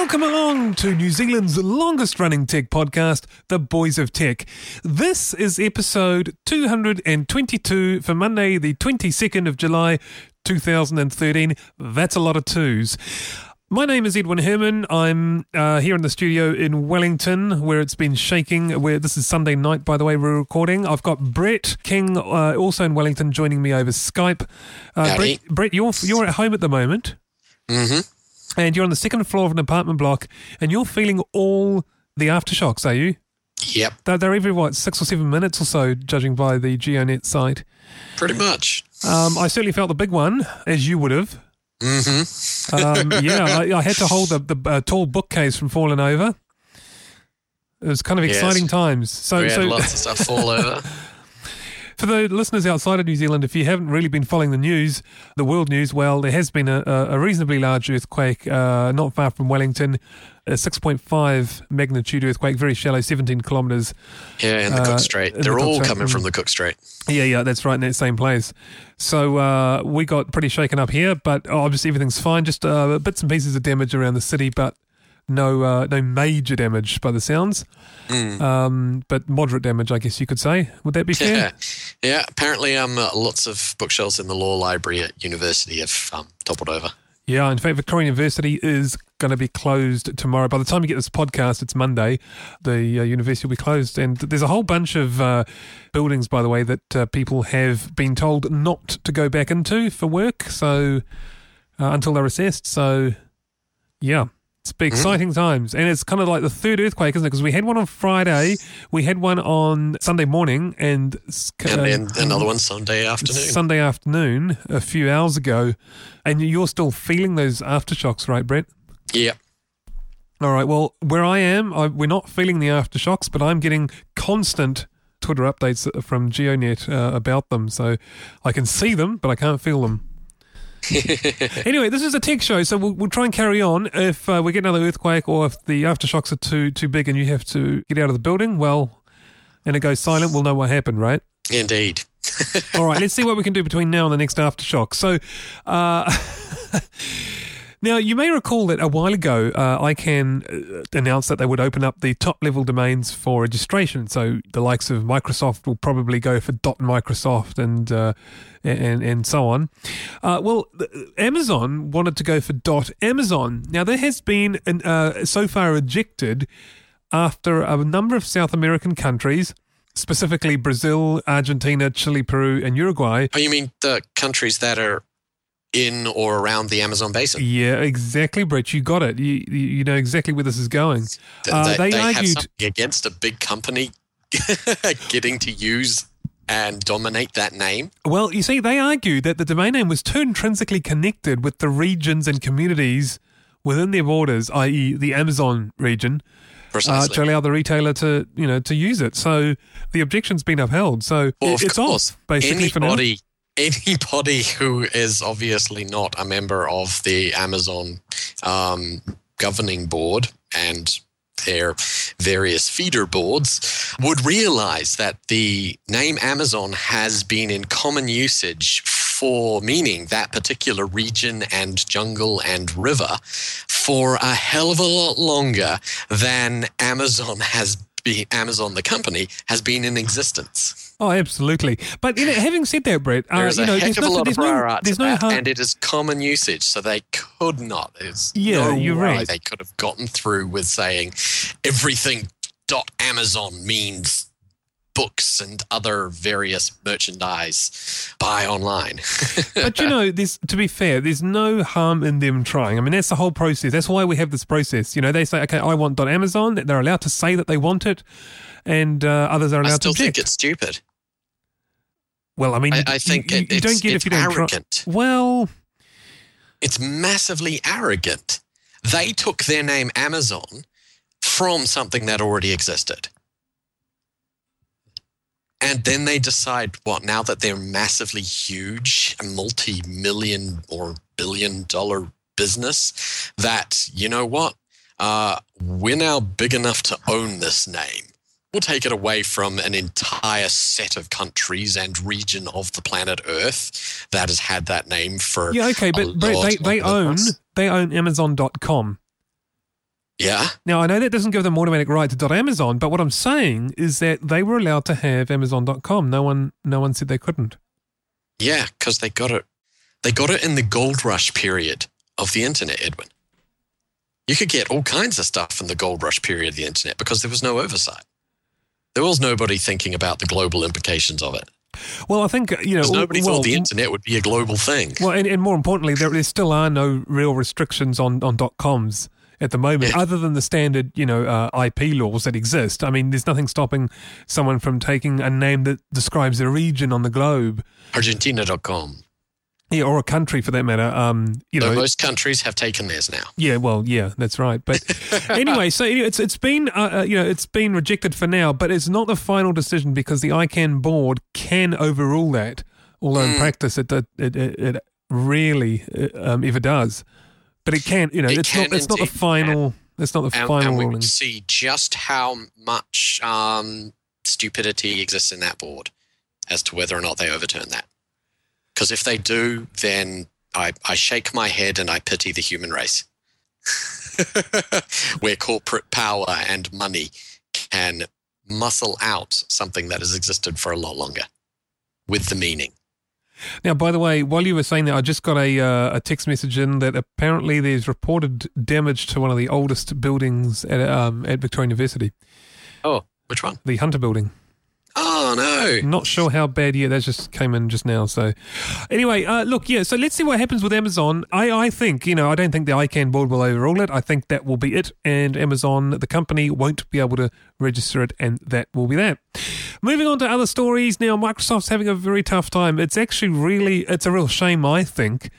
Welcome along to New Zealand's longest running tech podcast, The Boys of Tech. This is episode 222 for Monday, the 22nd of July, 2013. That's a lot of twos. My name is Edwin Herman. I'm uh, here in the studio in Wellington, where it's been shaking. Where this is Sunday night, by the way, we're recording. I've got Brett King, uh, also in Wellington, joining me over Skype. Uh, Brett, Brett, you're you're at home at the moment hmm and you're on the second floor of an apartment block, and you're feeling all the aftershocks, are you? Yep, They're, they're every what six or seven minutes or so, judging by the GeoNet site. pretty much. Um, I certainly felt the big one, as you would have. Mm-hmm. Um, yeah, I, I had to hold the, the uh, tall bookcase from falling over. It was kind of Yes. exciting times. So, we had so lots of stuff fall over. for the listeners outside of New Zealand, if you haven't really been following the news, the world news, well, there has been a, a reasonably large earthquake uh, not far from Wellington, a 6.5 magnitude earthquake, very shallow, 17 kilometres. Yeah, in the Uh, Cook Strait. They're Cook all coming mm. from the Cook Strait. Yeah, yeah, that's right, in that same place. So uh, we got pretty shaken up here, but obviously everything's fine. Just uh, bits and pieces of damage around the city, but no, uh, no major damage by the sounds. Mm. Um, but moderate damage, I guess you could say. Would that be fair? Yeah, yeah. Apparently, um, uh, lots of bookshelves in the law library at university have um, toppled over. Yeah, in fact, Victoria University is going to be closed tomorrow. By the time you get this podcast, it's Monday. The uh, university will be closed. And there's a whole bunch of uh, buildings, by the way, that uh, people have been told not to go back into for work. So uh, until they're assessed. So, yeah. It's big, exciting times. And it's kind of like the third earthquake, isn't it? Because we had one on Friday, we had one on Sunday morning, and, s- And uh, then another one Sunday afternoon. Sunday afternoon a few hours ago, and you're still feeling those aftershocks, right, Brett? Yep. All right. Well, where I am, I, we're not feeling the aftershocks, but I'm getting constant Twitter updates from GeoNet uh, about them, so I can see them, but I can't feel them. anyway, this is a tech show, so we'll, we'll try and carry on. If uh, we get another earthquake, or if the aftershocks are too too big and you have to get out of the building, well, and it goes silent, we'll know what happened, right? Indeed. All right, let's see what we can do between now and the next aftershock. So, uh, now you may recall that a while ago, uh, ICANN uh, announced that they would open up the top level domains for registration. So the likes of Microsoft will probably go for .microsoft and uh, and and so on. Uh, well, Amazon wanted to go for .amazon. Now there has been an, uh, so far rejected after a number of South American countries specifically Brazil, Argentina, Chile, Peru, and Uruguay. Oh, you mean the countries that are in or around the Amazon basin? Yeah, exactly, Brett. You got it. You you know exactly where this is going. Uh, they have argued- something against a big company getting to use and dominate that name. Well, you see, they argued that the domain name was too intrinsically connected with the regions and communities within their borders, i.e., the Amazon region, uh, to allow the retailer to you know to use it. So the objection's been upheld. So Well, it's course, off basically for now. anybody, anybody who is obviously not a member of the Amazon um, governing board and their various feeder boards would realize that the name Amazon has been in common usage for meaning that particular region and jungle and river for a hell of a lot longer than Amazon has been Amazon the company has been in existence. Oh, absolutely. But you know, having said that, Brett, uh, There's you a know, heck of a lot of no, prior art to there's no that, and it is common usage, so they could not. There's Yeah, no you're right. They could have gotten through with saying everything dot Amazon means books and other various merchandise buy online. but you know, there's to be fair, there's no harm in them trying. I mean, that's the whole process. That's why we have this process. You know, they say, okay, I want dot Amazon. They're allowed to say that they want it, and uh, others are I allowed still to think it's stupid. Well, I mean, I, I think you, it, you it's, don't get if you don't try. arrogant. Well, It's massively arrogant. They took their name Amazon from something that already existed. And then they decide what, now that they're massively huge, a multi million or billion dollar business, that, you know what? Uh, we're now big enough to own this name. We'll take it away from an entire set of countries and region of the planet Earth that has had that name for. Yeah, okay, but, but they, they own they own Amazon.com. Yeah. Now, I know that doesn't give them automatic right to .amazon, but what I'm saying is that they were allowed to have Amazon.com. No one, no one said they couldn't. Yeah, because they got it. They got it in the gold rush period of the internet, Edwin. You could get all kinds of stuff in the gold rush period of the internet because there was no oversight. There was nobody thinking about the global implications of it. Well, I think you know nobody well, thought the internet would be a global thing. Well, and, and more importantly, there, there still are no real restrictions on on dot coms at the moment, yeah. other than the standard, you know, uh, IP laws that exist. I mean, there's nothing stopping someone from taking a name that describes a region on the globe. Argentina.com. Yeah, or a country for that matter. Um, you know, most countries have taken theirs now. Yeah, well, yeah, that's right. But anyway, so it's it's been uh, uh, you know it's been rejected for now, but it's not the final decision because the ICANN board can overrule that. Although mm. in practice, it it it, it really uh, um, if it does, but it can. You know, it it's not it's not the final. It's not the and, final and we ruling. see just how much um, stupidity exists in that board as to whether or not they overturn that. Because if they do, then I, I shake my head and I pity the human race. Where corporate power and money can muscle out something that has existed for a lot longer with the meaning. Now, by the way, while you were saying that, I just got a uh, a text message in that apparently there's reported damage to one of the oldest buildings at um, at Victoria University. Oh, which one? The Hunter Building. Oh no! Not sure how bad yet. That just came in just now. So, anyway, uh, look, yeah. So let's see what happens with Amazon. I, I think you know I don't think the ICANN board will overrule it. I think that will be it, and Amazon, the company, won't be able to register it, and that will be that. Moving on to other stories now. Microsoft's having a very tough time. It's actually really it's a real shame, I think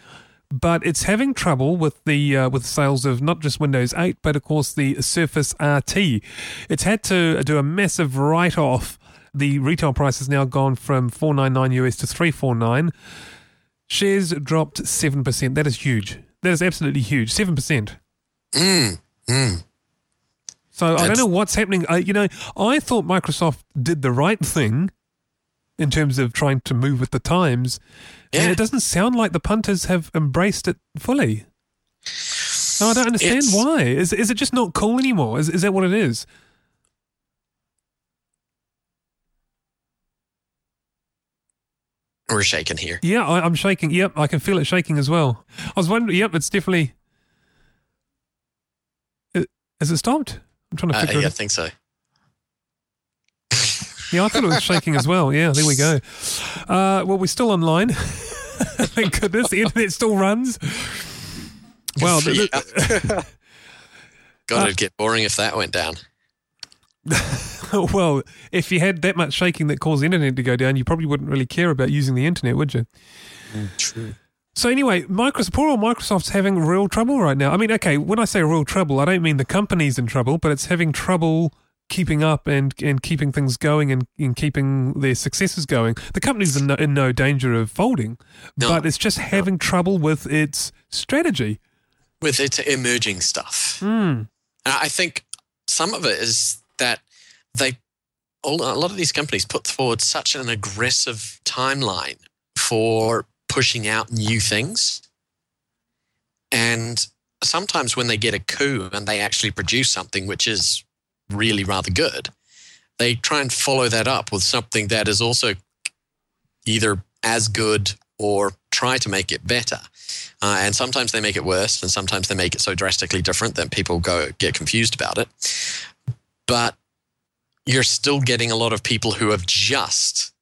but it's having trouble with the uh, with sales of not just Windows 8, but of course the Surface RT. It's had to do a massive write off the retail price has now gone from 499 US to 349. Shares dropped 7%. That is huge. That is absolutely huge. 7%. Mm, mm. So That's... I don't know what's happening. Uh, you know, I thought Microsoft did the right thing in terms of trying to move with the times. Yeah. And it doesn't sound like the punters have embraced it fully. No, I don't understand it's... why. Is is it just not cool anymore? Is is that what it is? We're shaking here. Yeah, I, am shaking. Yep, I can feel it shaking as well. I was wondering. Yep, it's definitely. It, has it stopped? I'm trying to uh, figure. Uh, yeah, I think so. yeah, I thought it was shaking as well. Yeah, there we go. Uh, well, we're still online. Thank goodness the internet still runs. Well, yeah. God, it'd get boring if that went down. well, if you had that much shaking that caused the internet to go down, you probably wouldn't really care about using the internet, would you? Mm, true. So anyway, Microsoft, poor old Microsoft's having real trouble right now. I mean, okay, when I say real trouble, I don't mean the company's in trouble, but it's having trouble keeping up and, and keeping things going and, and keeping their successes going. The company's in no, in no danger of folding, no, but it's just having no. trouble with its strategy. With its emerging stuff. Mm. I think some of it is that they a lot of these companies put forward such an aggressive timeline for pushing out new things. And sometimes when they get a coup and they actually produce something which is really rather good, they try and follow that up with something that is also either as good or try to make it better. Uh, and sometimes they make it worse, and sometimes they make it so drastically different that people go get confused about it. But you're still getting a lot of people who have just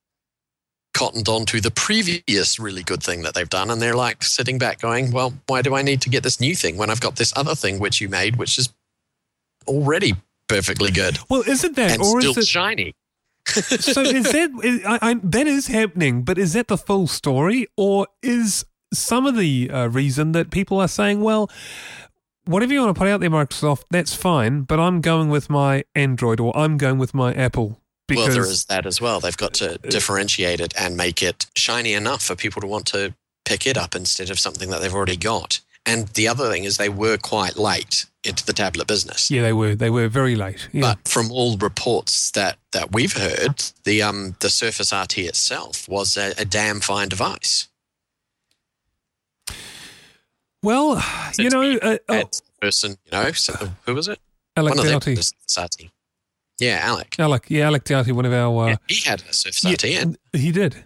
cottoned on to the previous really good thing that they've done. And they're like sitting back going, well, why do I need to get this new thing when I've got this other thing which you made, which is already perfectly good? Well, isn't that and or still is it, shiny? so is that is, I, I, that is happening, but is that the full story, or is some of the uh, reason that people are saying, well, whatever you want to put out there, Microsoft, that's fine, but I'm going with my Android or I'm going with my Apple. Because, well, there is that as well. They've got to differentiate it and make it shiny enough for people to want to pick it up instead of something that they've already got. And the other thing is they were quite late into the tablet business. Yeah, they were. They were very late. Yeah. But from all reports that, that we've heard, the um the Surface RT itself was a, a damn fine device. Well, you know, uh, oh, person, you know, so, who was it? Alec one Doughty. Yeah, Alec. Alec, yeah, Alec Doughty, one of our. Uh, yeah, he had a Surface yeah, and he did.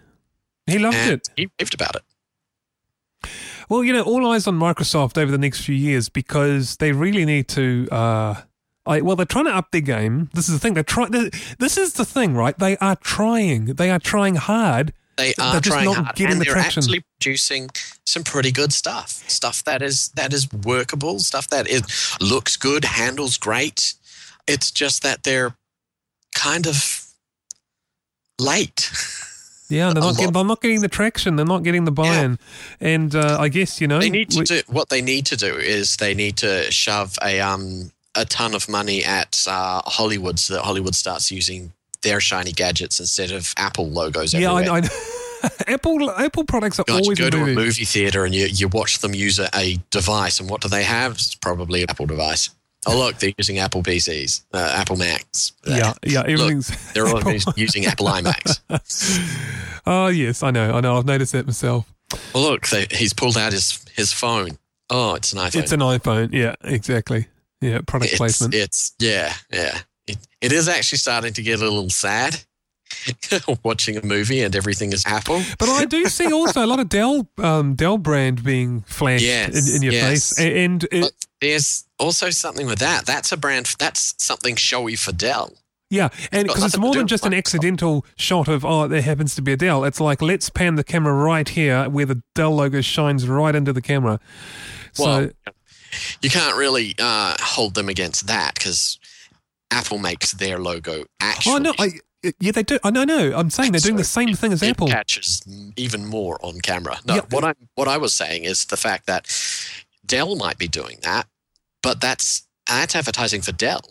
He loved it. He raved about it. Well, you know, all eyes on Microsoft over the next few years because they really need to. Uh, I, well, they're trying to up their game. This is the thing. They're trying. This is the thing, right? They are trying. They are trying hard. They are trying hard, and the they're traction. actually producing some pretty good stuff. Stuff that is that is workable. Stuff that is looks good, handles great. It's just that they're kind of late. Yeah, they're not, getting, they're not getting the traction. They're not getting the buy-in, yeah. and uh, I guess you know they need to we, do what they need to do is they need to shove a um a ton of money at uh, Hollywood so that Hollywood starts using their shiny gadgets instead of Apple logos. Yeah, I, I Apple Apple products are God, always you go to a movie theater and you you watch them use a, a device, and what do they have? It's probably an Apple device. Oh look, they're using Apple PCs, uh, Apple Macs. Yeah, yeah, everything's. Look, they're all using Apple iMacs. oh yes, I know, I know. I've noticed that myself. Well, look, they, he's pulled out his his phone. Oh, it's an iPhone. It's an iPhone. Yeah, exactly. Yeah, product it's, placement. It's yeah, yeah. It, it is actually starting to get a little sad. watching a movie and everything is Apple. But I do see also a lot of Dell um, Dell brand being flashed yes, in, in, your yes. face, and it, there's also something with that. That's a brand. That's something showy for Dell. Yeah, and because it's more than just an accidental shot of oh, there happens to be a Dell. It's like let's pan the camera right here where the Dell logo shines right into the camera. So well, you can't really uh, hold them against that because Apple makes their logo actually. Oh no, I, yeah, they do. I know, no. I'm saying they're doing so the same it, thing as it Apple. Catches even more on camera. No, yeah. what I what I was saying is the fact that Dell might be doing that, but that's that's advertising for Dell.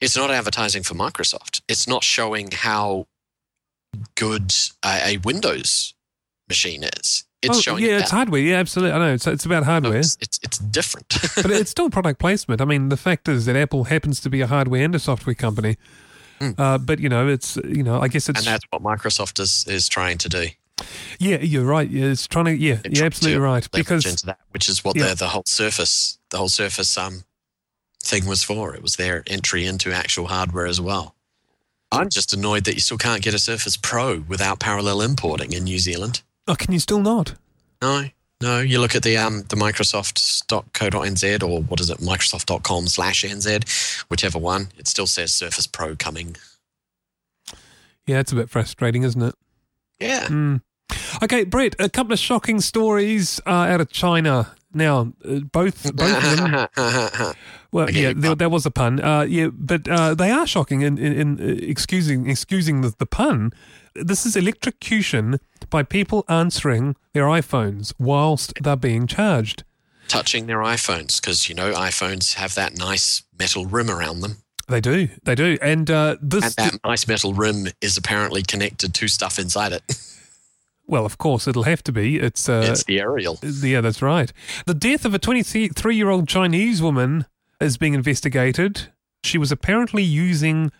It's not advertising for Microsoft. It's not showing how good a, a Windows machine is. It's oh, showing. Yeah, it's hardware. Yeah, absolutely. I know. It's, it's about hardware. it's, it's, it's different. but it's still product placement. I mean, the fact is that Apple happens to be a hardware and a software company. Mm. Uh, but you know, it's you know, I guess it's and that's what Microsoft is is trying to do. Yeah, you're right. It's trying to. Yeah, it's you're absolutely right. Because into that, which is what yeah. the the whole Surface, the whole Surface um thing was for. It was their entry into actual hardware as well. I'm just annoyed that you still can't get a Surface Pro without parallel importing in New Zealand. Oh, can you still not? No, no. You look at the um the Microsoft.co.nz or what is it, Microsoft.com slash NZ, whichever one. It still says Surface Pro coming. Yeah, it's a bit frustrating, isn't it? Yeah. Mm. Okay, Brett, a couple of shocking stories uh, out of China. Now, uh, both both of them. well, yeah, there, there, was a pun. Uh, yeah, but uh, they are shocking. In, in, in uh, excusing excusing the, the pun, this is electrocution by people answering their iPhones whilst they're being charged. Touching their iPhones because you know iPhones have that nice metal rim around them. They do, they do, and uh, this and that nice metal rim is apparently connected to stuff inside it. Well, of course, it'll have to be. It's uh, it's the aerial. Yeah, that's right. The death of a 23-year-old Chinese woman is being investigated. She was apparently using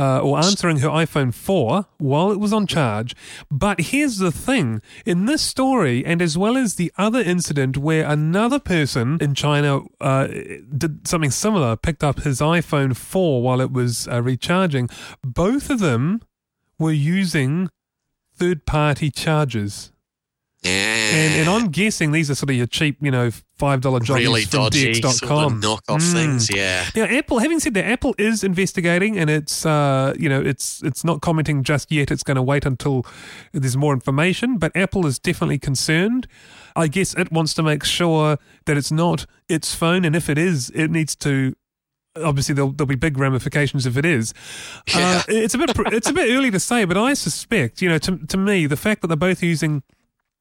uh, or answering her iPhone 4 while it was on charge. But here's the thing in this story, and as well as the other incident where another person in China uh, did something similar, picked up his iPhone 4 while it was uh, recharging, both of them were using third party chargers. And, and, I'm guessing these are sort of your cheap, you know, five dollar jobs really from dodgy, DX.com. Sort of knockoff mm. things, yeah. Now, Apple, having said that, Apple is investigating, and it's, uh, you know, it's it's not commenting just yet. It's going to wait until there's more information. But Apple is definitely concerned. I guess it wants to make sure that it's not its phone, and if it is, it needs to obviously there'll, there'll be big ramifications if it is. Yeah. Uh, it's a bit it's a bit early to say, but I suspect you know to to me the fact that they're both using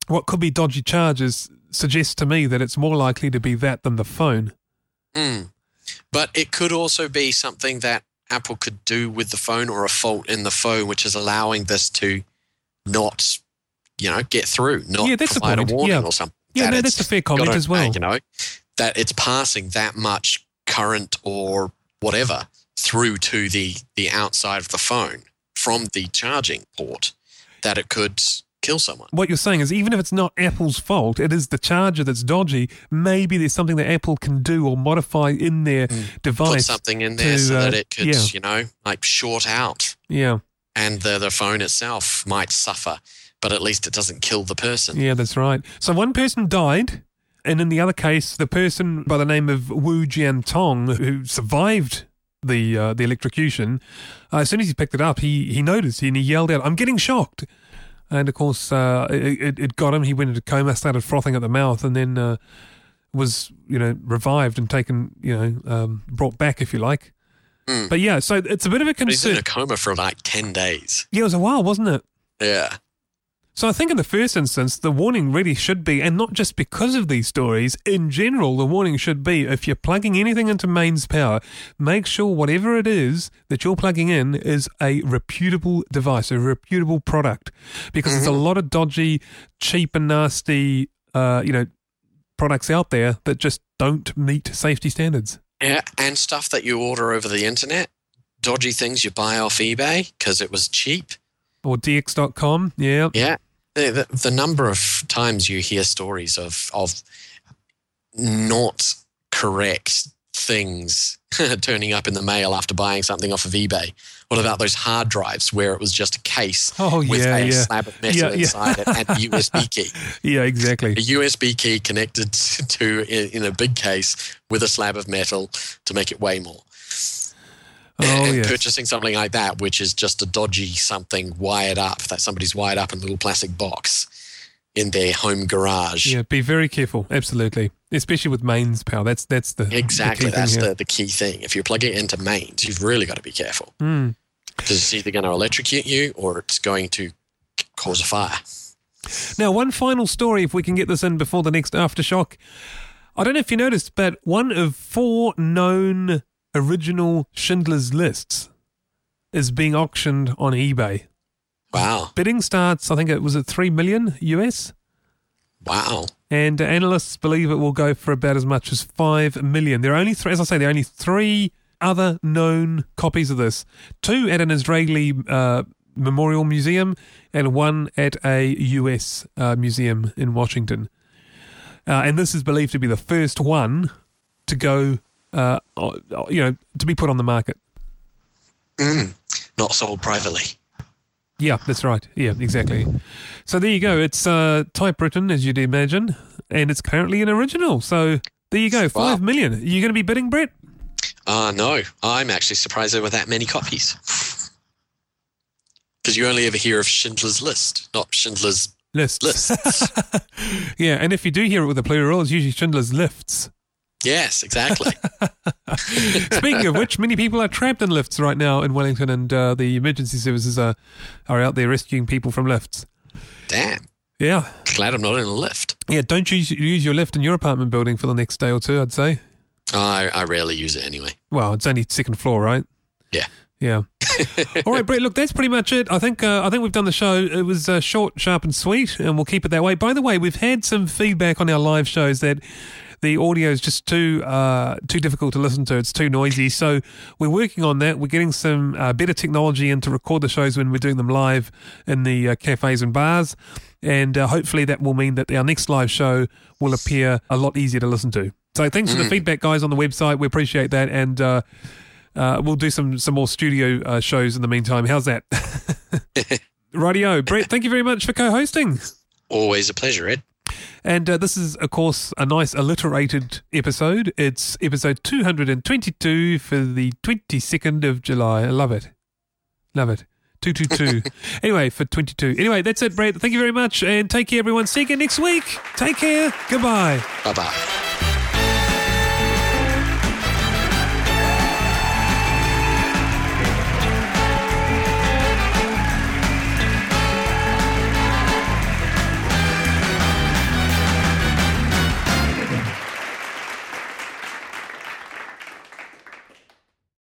what could be dodgy charges suggests to me that it's more likely to be that than the phone. Mm. But it could also be something that Apple could do with the phone or a fault in the phone, which is allowing this to not, you know, get through, not Yeah, that's provide point. a warning Yeah. or something. Yeah, that no, that's a fair comment as well. You know, that it's passing that much current or whatever through to the the outside of the phone from the charging port that it could kill someone. What you're saying is, even if it's not Apple's fault, it is the charger that's dodgy. Maybe there's something that Apple can do or modify in their. Put device. something in there to, so uh, that it could, yeah. you know, like short out Yeah, and the, the phone itself might suffer, but at least it doesn't kill the person. yeah, that's right. So one person died, and in the other case, the person by the name of Wu Jian Tong, who survived the uh, the electrocution, uh, as soon as he picked it up, he he noticed and he yelled out, "I'm getting shocked!" And of course, uh, it, it- got him. He went into coma, started frothing at the mouth, and then uh, was you know revived and taken, you know, um, brought back, if you like. Mm. But yeah, so it's a bit of a But He's in a coma for like 10 days. Yeah, it was a while, wasn't it? Yeah. So I think in the first instance, the warning really should be, and not just because of these stories, in general, the warning should be if you're plugging anything into mains power, make sure whatever it is that you're plugging in is a reputable device, a reputable product, because there's a lot of dodgy, cheap and nasty, uh, you know, products out there that just don't meet safety standards. Yeah. And stuff that you order over the internet, dodgy things you buy off eBay because it was cheap. Or DX.com, yeah. Yeah. The, the, number of times you hear stories of, of not correct things turning up in the mail after buying something off of eBay. What about those hard drives where it was just a case Oh, with yeah, a yeah. slab of metal Yeah, inside it and a USB key? Yeah, exactly. A USB key connected to in, in a big case with a slab of metal to make it weigh more. Oh, yes. purchasing something like that, which is just a dodgy something wired up that somebody's wired up in a little plastic box in their home garage. Yeah, be very careful. Absolutely, especially with mains power. That's that's the Exactly, The key thing that's the, the key thing. If you're plugging it into mains, you've really got to be careful Mm. because it's either going to electrocute you or it's going to cause a fire. Now, one final story, if we can get this in before the next aftershock. I don't know if you noticed, but one of four known original Schindler's Lists is being auctioned on eBay. Wow, Bidding starts, I think it was at three million US, wow. and analysts believe it will go for about as much as five million. There are only three, as I say, there are only three other known copies of this: two at an Israeli uh, memorial museum, and one at a US uh, museum in Washington. Uh, and this is believed to be the first one to go, uh, you know, to be put on the market. Mm. Not sold privately. Yeah, that's right. Yeah, exactly. So there you go. It's uh, typewritten, as you'd imagine, and it's currently an original. So there you go. Five Wow. million. Are you going to be bidding, Brett? Uh, no, I'm actually surprised there were that many copies. Because you only ever hear of Schindler's List, not Schindler's Lists. Lists. yeah, and if you do hear it with a plural, it's usually Schindler's Lifts. Yes, exactly. Speaking of which, many people are trapped in lifts right now in Wellington, and uh, the emergency services are, are out there rescuing people from lifts. Damn. Yeah. Glad I'm not in a lift. Yeah, don't use, use your lift in your apartment building for the next day or two, I'd say. I, I rarely use it anyway. Well, it's only second floor, right? Yeah. Yeah. All right, Brett. Look, that's pretty much it. I think uh, I think we've done the show. It was uh, short, sharp, and sweet, and we'll keep it that way. By the way, we've had some feedback on our live shows that the audio is just too uh, too difficult to listen to. It's too noisy. So we're working on that. We're getting some uh, better technology in to record the shows when we're doing them live in the uh, cafes and bars, and uh, hopefully that will mean that our next live show will appear a lot easier to listen to. So thanks for the feedback, guys, on the website. We appreciate that, and. Uh, uh, we'll do some some more studio uh, shows in the meantime. How's that? Radio, Brett. Thank you very much for co-hosting. Always a pleasure, Ed. And uh, this is, of course, a nice alliterated episode. It's episode 222 for the 22nd of July. I love it. Love it. 222. anyway, for 22. Anyway, that's it, Brett. Thank you very much. And take care, everyone. See you again next week. Take care. Goodbye. Bye bye.